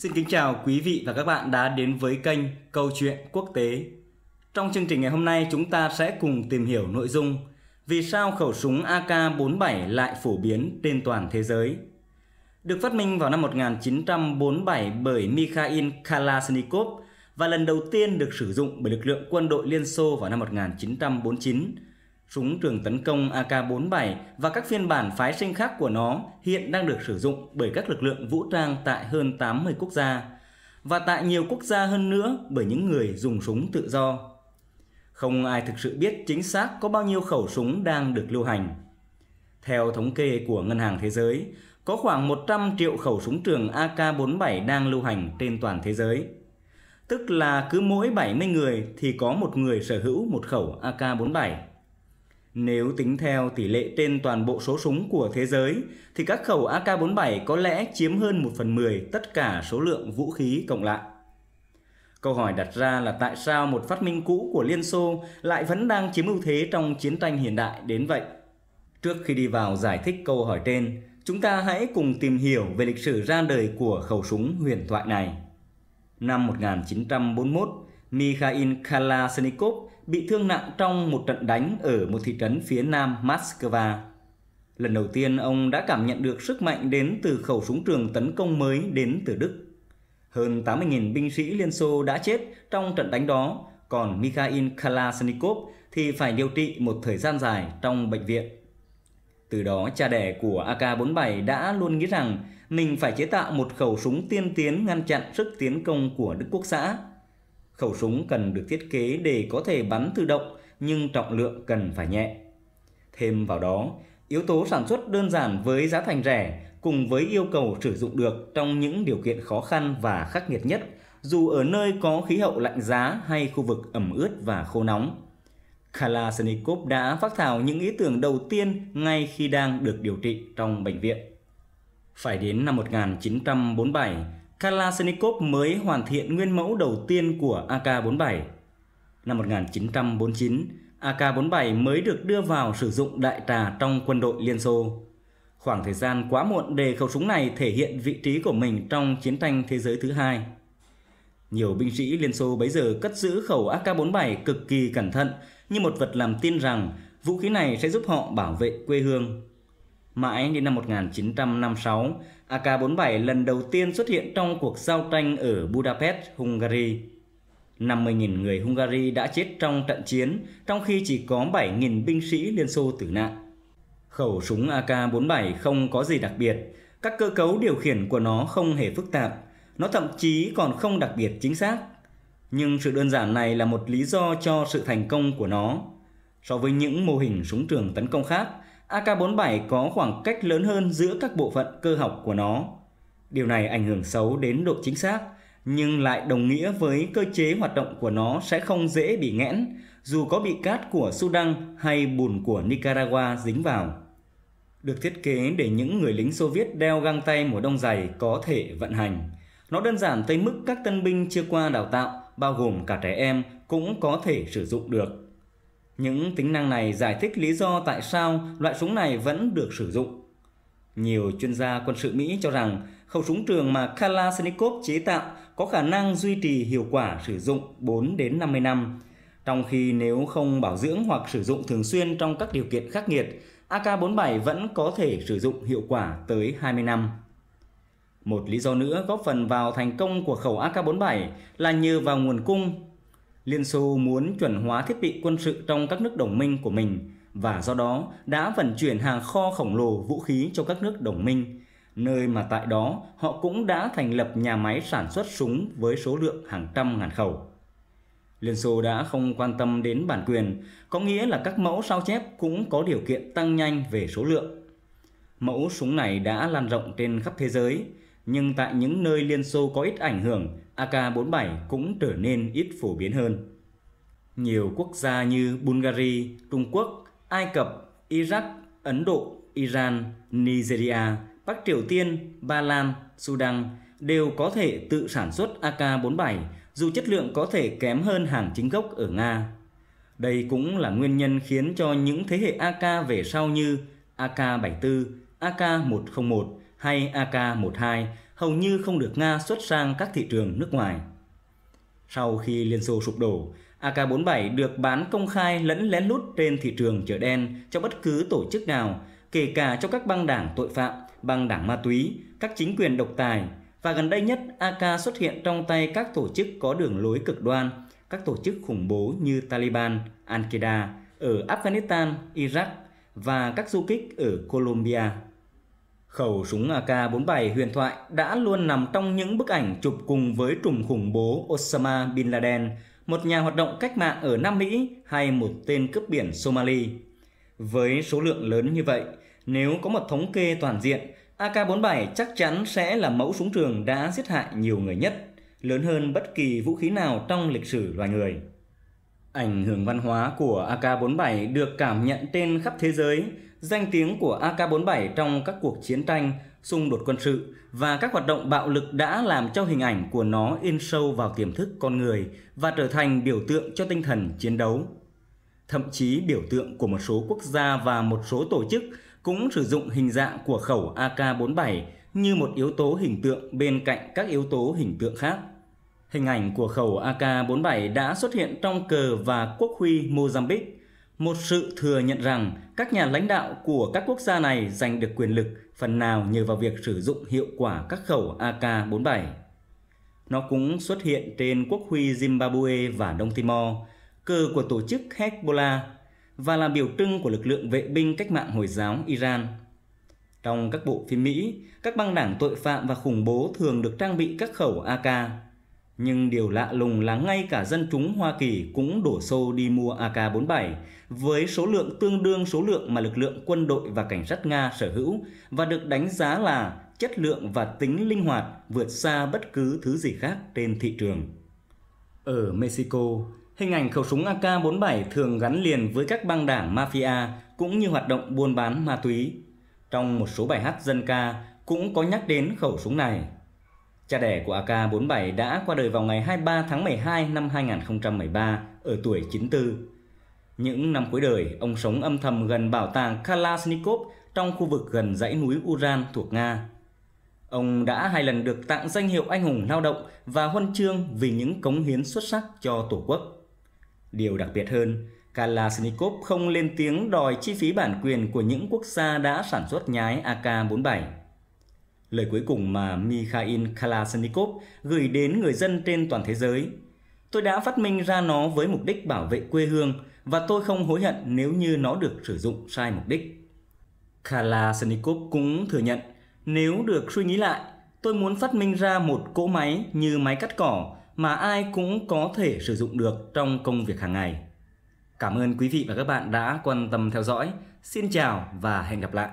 Xin kính chào quý vị và các bạn đã đến với kênh Câu chuyện quốc tế. Trong chương trình ngày hôm nay, chúng ta sẽ cùng tìm hiểu nội dung Vì sao khẩu súng AK-47 lại phổ biến trên toàn thế giới. Được phát minh vào năm 1947 bởi Mikhail Kalashnikov và lần đầu tiên được sử dụng bởi lực lượng quân đội Liên Xô vào năm 1949 Súng trường tấn công AK-47 và các phiên bản phái sinh khác của nó hiện đang được sử dụng bởi các lực lượng vũ trang tại hơn 80 quốc gia và tại nhiều quốc gia hơn nữa bởi những người dùng súng tự do. Không ai thực sự biết chính xác có bao nhiêu khẩu súng đang được lưu hành. Theo thống kê của Ngân hàng Thế giới, có khoảng 100 triệu khẩu súng trường AK-47 đang lưu hành trên toàn thế giới. Tức là cứ mỗi 70 người thì có một người sở hữu một khẩu AK-47. Nếu tính theo tỷ lệ trên toàn bộ số súng của thế giới, thì các khẩu AK-47 có lẽ chiếm hơn 1 phần 10 tất cả số lượng vũ khí cộng lại. Câu hỏi đặt ra là tại sao một phát minh cũ của Liên Xô lại vẫn đang chiếm ưu thế trong chiến tranh hiện đại đến vậy? Trước khi đi vào giải thích câu hỏi trên, chúng ta hãy cùng tìm hiểu về lịch sử ra đời của khẩu súng huyền thoại này. Năm 1941, Mikhail Kalashnikov bị thương nặng trong một trận đánh ở một thị trấn phía nam Moscow. Lần đầu tiên ông đã cảm nhận được sức mạnh đến từ khẩu súng trường tấn công mới đến từ Đức. Hơn 80.000 binh sĩ Liên Xô đã chết trong trận đánh đó, còn Mikhail Kalashnikov thì phải điều trị một thời gian dài trong bệnh viện. Từ đó cha đẻ của AK-47 đã luôn nghĩ rằng mình phải chế tạo một khẩu súng tiên tiến ngăn chặn sức tiến công của Đức Quốc xã Khẩu súng cần được thiết kế để có thể bắn tự động nhưng trọng lượng cần phải nhẹ. Thêm vào đó, yếu tố sản xuất đơn giản với giá thành rẻ cùng với yêu cầu sử dụng được trong những điều kiện khó khăn và khắc nghiệt nhất, dù ở nơi có khí hậu lạnh giá hay khu vực ẩm ướt và khô nóng. Kalashnikov đã phát thảo những ý tưởng đầu tiên ngay khi đang được điều trị trong bệnh viện. Phải đến năm 1947, Kalashnikov mới hoàn thiện nguyên mẫu đầu tiên của AK-47. Năm 1949, AK-47 mới được đưa vào sử dụng đại trà trong quân đội Liên Xô. Khoảng thời gian quá muộn để khẩu súng này thể hiện vị trí của mình trong chiến tranh thế giới thứ hai. Nhiều binh sĩ Liên Xô bấy giờ cất giữ khẩu AK-47 cực kỳ cẩn thận như một vật làm tin rằng vũ khí này sẽ giúp họ bảo vệ quê hương. Mãi đến năm 1956, AK-47 lần đầu tiên xuất hiện trong cuộc giao tranh ở Budapest, Hungary. 50.000 người Hungary đã chết trong trận chiến, trong khi chỉ có 7.000 binh sĩ Liên Xô tử nạn. Khẩu súng AK-47 không có gì đặc biệt, các cơ cấu điều khiển của nó không hề phức tạp, nó thậm chí còn không đặc biệt chính xác. Nhưng sự đơn giản này là một lý do cho sự thành công của nó. So với những mô hình súng trường tấn công khác, AK-47 có khoảng cách lớn hơn giữa các bộ phận cơ học của nó. Điều này ảnh hưởng xấu đến độ chính xác, nhưng lại đồng nghĩa với cơ chế hoạt động của nó sẽ không dễ bị nghẽn, dù có bị cát của Sudan hay bùn của Nicaragua dính vào. Được thiết kế để những người lính Xô Viết đeo găng tay mùa đông dày có thể vận hành. Nó đơn giản tới mức các tân binh chưa qua đào tạo, bao gồm cả trẻ em, cũng có thể sử dụng được. Những tính năng này giải thích lý do tại sao loại súng này vẫn được sử dụng. Nhiều chuyên gia quân sự Mỹ cho rằng khẩu súng trường mà Kalashnikov chế tạo có khả năng duy trì hiệu quả sử dụng 4 đến 50 năm, trong khi nếu không bảo dưỡng hoặc sử dụng thường xuyên trong các điều kiện khắc nghiệt, AK-47 vẫn có thể sử dụng hiệu quả tới 20 năm. Một lý do nữa góp phần vào thành công của khẩu AK-47 là nhờ vào nguồn cung Liên Xô muốn chuẩn hóa thiết bị quân sự trong các nước đồng minh của mình và do đó đã vận chuyển hàng kho khổng lồ vũ khí cho các nước đồng minh, nơi mà tại đó họ cũng đã thành lập nhà máy sản xuất súng với số lượng hàng trăm ngàn khẩu. Liên Xô đã không quan tâm đến bản quyền, có nghĩa là các mẫu sao chép cũng có điều kiện tăng nhanh về số lượng. Mẫu súng này đã lan rộng trên khắp thế giới, nhưng tại những nơi Liên Xô có ít ảnh hưởng, AK-47 cũng trở nên ít phổ biến hơn. Nhiều quốc gia như Bulgaria, Trung Quốc, Ai Cập, Iraq, Ấn Độ, Iran, Nigeria, Bắc Triều Tiên, Ba Lan, Sudan đều có thể tự sản xuất AK-47 dù chất lượng có thể kém hơn hàng chính gốc ở Nga. Đây cũng là nguyên nhân khiến cho những thế hệ AK về sau như AK-74, AK-101 hay AK-12 hầu như không được Nga xuất sang các thị trường nước ngoài. Sau khi Liên Xô sụp đổ, AK-47 được bán công khai lẫn lén lút trên thị trường chợ đen cho bất cứ tổ chức nào, kể cả cho các băng đảng tội phạm, băng đảng ma túy, các chính quyền độc tài. Và gần đây nhất, AK xuất hiện trong tay các tổ chức có đường lối cực đoan, các tổ chức khủng bố như Taliban, Al-Qaeda ở Afghanistan, Iraq và các du kích ở Colombia. Khẩu súng AK-47 huyền thoại đã luôn nằm trong những bức ảnh chụp cùng với trùm khủng bố Osama Bin Laden, một nhà hoạt động cách mạng ở Nam Mỹ hay một tên cướp biển Somali. Với số lượng lớn như vậy, nếu có một thống kê toàn diện, AK-47 chắc chắn sẽ là mẫu súng trường đã giết hại nhiều người nhất, lớn hơn bất kỳ vũ khí nào trong lịch sử loài người. Ảnh hưởng văn hóa của AK-47 được cảm nhận trên khắp thế giới, danh tiếng của AK-47 trong các cuộc chiến tranh, xung đột quân sự và các hoạt động bạo lực đã làm cho hình ảnh của nó in sâu vào tiềm thức con người và trở thành biểu tượng cho tinh thần chiến đấu. Thậm chí biểu tượng của một số quốc gia và một số tổ chức cũng sử dụng hình dạng của khẩu AK-47 như một yếu tố hình tượng bên cạnh các yếu tố hình tượng khác. Hình ảnh của khẩu AK-47 đã xuất hiện trong cờ và quốc huy Mozambique, một sự thừa nhận rằng các nhà lãnh đạo của các quốc gia này giành được quyền lực phần nào nhờ vào việc sử dụng hiệu quả các khẩu AK-47. Nó cũng xuất hiện trên quốc huy Zimbabwe và Đông Timor, cờ của tổ chức Hezbollah và là biểu trưng của lực lượng vệ binh cách mạng Hồi giáo Iran. Trong các bộ phim Mỹ, các băng đảng tội phạm và khủng bố thường được trang bị các khẩu AK. Nhưng điều lạ lùng là ngay cả dân chúng Hoa Kỳ cũng đổ xô đi mua AK-47 với số lượng tương đương số lượng mà lực lượng quân đội và cảnh sát Nga sở hữu và được đánh giá là chất lượng và tính linh hoạt vượt xa bất cứ thứ gì khác trên thị trường. Ở Mexico, hình ảnh khẩu súng AK-47 thường gắn liền với các băng đảng mafia cũng như hoạt động buôn bán ma túy. Trong một số bài hát dân ca cũng có nhắc đến khẩu súng này. Cha đẻ của AK-47 đã qua đời vào ngày 23 tháng 12 năm 2013 ở tuổi 94. Những năm cuối đời, ông sống âm thầm gần bảo tàng Kalashnikov trong khu vực gần dãy núi Uran thuộc Nga. Ông đã hai lần được tặng danh hiệu anh hùng lao động và huân chương vì những cống hiến xuất sắc cho Tổ quốc. Điều đặc biệt hơn, Kalashnikov không lên tiếng đòi chi phí bản quyền của những quốc gia đã sản xuất nhái AK-47. Lời cuối cùng mà Mikhail Kalashnikov gửi đến người dân trên toàn thế giới. Tôi đã phát minh ra nó với mục đích bảo vệ quê hương và tôi không hối hận nếu như nó được sử dụng sai mục đích. Kalashnikov cũng thừa nhận nếu được suy nghĩ lại, tôi muốn phát minh ra một cỗ máy như máy cắt cỏ mà ai cũng có thể sử dụng được trong công việc hàng ngày. Cảm ơn quý vị và các bạn đã quan tâm theo dõi. Xin chào và hẹn gặp lại.